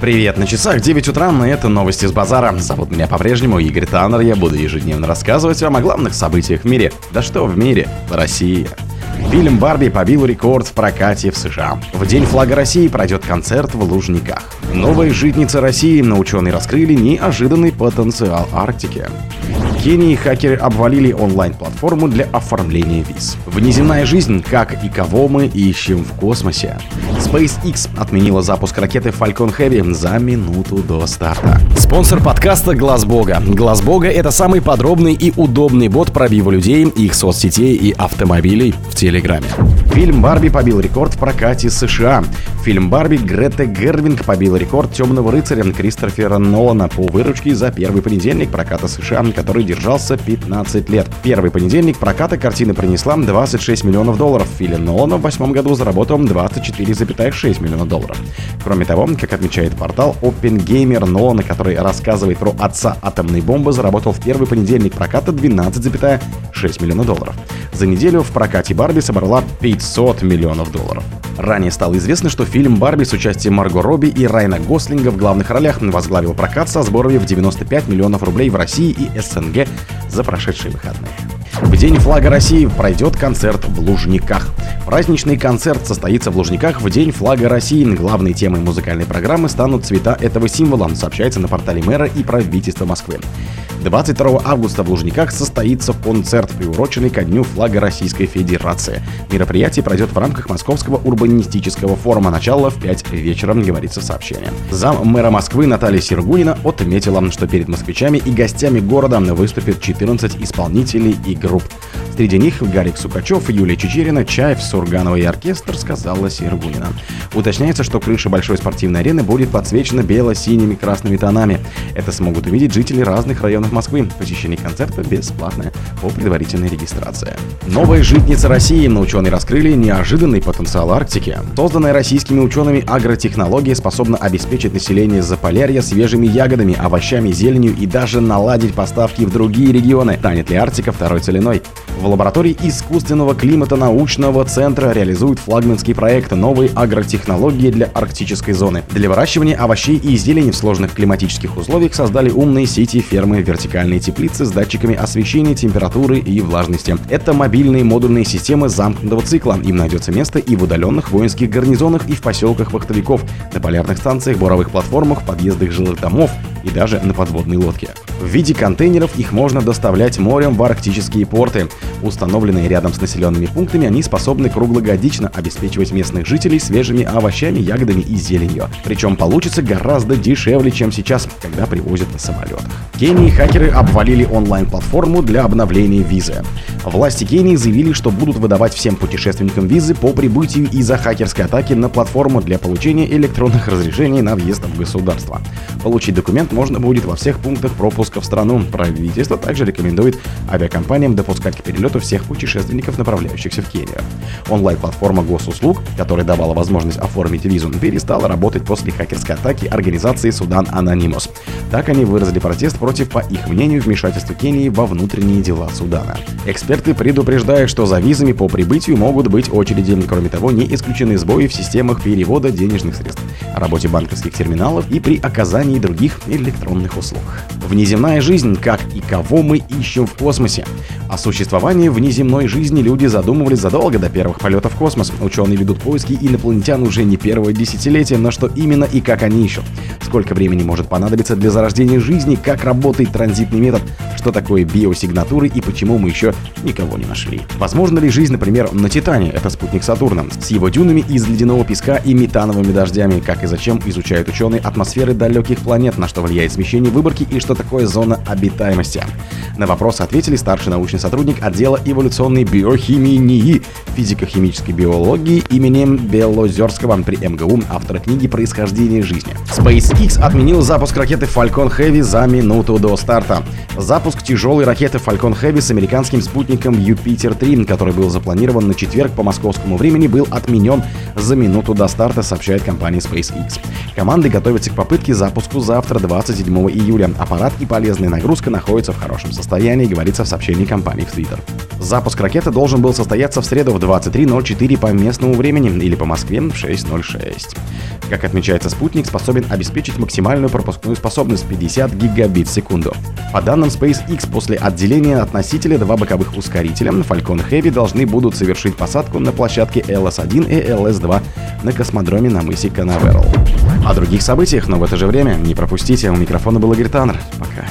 Привет, на часах 9 утра, и это новости с базара. Зовут меня по-прежнему Игорь Таннер, я буду ежедневно рассказывать вам о главных событиях в мире. Да что в мире? В России. Фильм «Барби» побил рекорд в прокате в США. В День флага России пройдет концерт в Лужниках. Новые житницы России на ученые раскрыли неожиданный потенциал Арктики. Кении хакеры обвалили онлайн-платформу для оформления виз. Внеземная жизнь, как и кого мы ищем в космосе. SpaceX отменила запуск ракеты Falcon Heavy за минуту до старта. Спонсор подкаста Глаз Бога. Глаз Бога это самый подробный и удобный бот пробива людей, их соцсетей и автомобилей в Телеграме. Фильм «Барби» побил рекорд в прокате США. Фильм «Барби» Грета Гервинг побил рекорд «Темного рыцаря» Кристофера Нолана по выручке за первый понедельник проката США, который держался 15 лет. Первый понедельник проката картины принесла 26 миллионов долларов. Фильм Нолана в восьмом году заработал 24,6 миллионов долларов. Кроме того, как отмечает портал OpenGamer, Нолана, который рассказывает про отца атомной бомбы, заработал в первый понедельник проката 12,6 миллионов долларов. За неделю в прокате Барби собрала 500 миллионов долларов. Ранее стало известно, что фильм «Барби» с участием Марго Робби и Райна Гослинга в главных ролях возглавил прокат со сборами в 95 миллионов рублей в России и СНГ за прошедшие выходные. В День флага России пройдет концерт в Лужниках. Праздничный концерт состоится в Лужниках в День флага России. Главной темой музыкальной программы станут цвета этого символа, сообщается на портале мэра и правительства Москвы. 22 августа в Лужниках состоится концерт, приуроченный ко Дню флага Российской Федерации. Мероприятие пройдет в рамках Московского урбанистического форума. Начало в 5 вечера, говорится в сообщении. Зам мэра Москвы Наталья Сергунина отметила, что перед москвичами и гостями города выступит 14 исполнителей и групп. Среди них Гарик Сукачев, Юлия Чечерина, Чаев, Сурганова и оркестр, сказала Сергунина. Уточняется, что крыша большой спортивной арены будет подсвечена бело-синими красными тонами. Это смогут увидеть жители разных районов Москвы. Посещение концерта бесплатное по предварительной регистрации. Новая житница России. Ученые раскрыли неожиданный потенциал Арктики. Созданная российскими учеными агротехнология способна обеспечить население Заполярья свежими ягодами, овощами, зеленью и даже наладить поставки в другие регионы. Станет ли Арктика второй целиной? В лаборатории искусственного климата научного центра реализуют флагманский проект «Новые агротехнологии для арктической зоны». Для выращивания овощей и зелени в сложных климатических условиях создали умные сети фермы вертикальные теплицы с датчиками освещения, температуры и влажности. Это мобильные модульные системы замкнутого цикла. Им найдется место и в удаленных воинских гарнизонах, и в поселках вахтовиков, на полярных станциях, буровых платформах, подъездах жилых домов и даже на подводной лодке. В виде контейнеров их можно доставлять морем в арктические порты. Установленные рядом с населенными пунктами, они способны круглогодично обеспечивать местных жителей свежими овощами, ягодами и зеленью. Причем получится гораздо дешевле, чем сейчас, когда привозят на самолетах. Кении хакеры обвалили онлайн-платформу для обновления визы. Власти Кении заявили, что будут выдавать всем путешественникам визы по прибытию из-за хакерской атаки на платформу для получения электронных разрешений на въезд в государство. Получить документ можно будет во всех пунктах пропуска в страну. Правительство также рекомендует авиакомпаниям допускать к перелету всех путешественников, направляющихся в Кению. Онлайн-платформа госуслуг, которая давала возможность оформить визу, перестала работать после хакерской атаки организации Судан Анонимус. Так они выразили протест против, по их мнению, вмешательства Кении во внутренние дела Судана. Эксперты предупреждают, что за визами по прибытию могут быть очереди. Кроме того, не исключены сбои в системах перевода денежных средств, работе банковских терминалов и при оказании других электронных услуг. Внеземная жизнь, как и кого мы ищем в космосе. О существовании внеземной жизни люди задумывались задолго до первых полетов в космос. Ученые ведут поиски инопланетян уже не первое десятилетие, но что именно и как они ищут. Сколько времени может понадобиться для зарождения жизни, как работает транзитный метод, что такое биосигнатуры и почему мы еще никого не нашли. Возможно ли жизнь, например, на Титане, это спутник Сатурна, с его дюнами из ледяного песка и метановыми дождями, как и зачем изучают ученые атмосферы далеких планет, на что влияет смещение выборки и что такое зона обитаемости. На вопрос ответили старший научный сотрудник отдела эволюционной биохимии НИИ физико-химической биологии именем Белозерского при МГУ, автора книги «Происхождение жизни». SpaceX отменил запуск ракеты Falcon Heavy за минуту до старта. Запуск тяжелой ракеты Falcon Heavy с американским спутником Юпитер-3, который был запланирован на четверг по московскому времени, был отменен за минуту до старта, сообщает компания SpaceX. Команды готовятся к попытке запуску завтра, 27 июля. Аппарат и полезная нагрузка находятся в хорошем состоянии, говорится в сообщении компании в Twitter. Запуск ракеты должен был состояться в среду в 23.04 по местному времени или по Москве в 6.06. Как отмечается, спутник способен обеспечить максимальную пропускную способность 50 гигабит в секунду. По данным SpaceX, после отделения от носителя два боковых ускорителя Falcon Heavy должны будут совершить посадку на площадке LS-1 и LS-2 на космодроме на мысе Канаверал. О других событиях, но в это же время не пропустите. У микрофона был Игорь Таннер. Пока.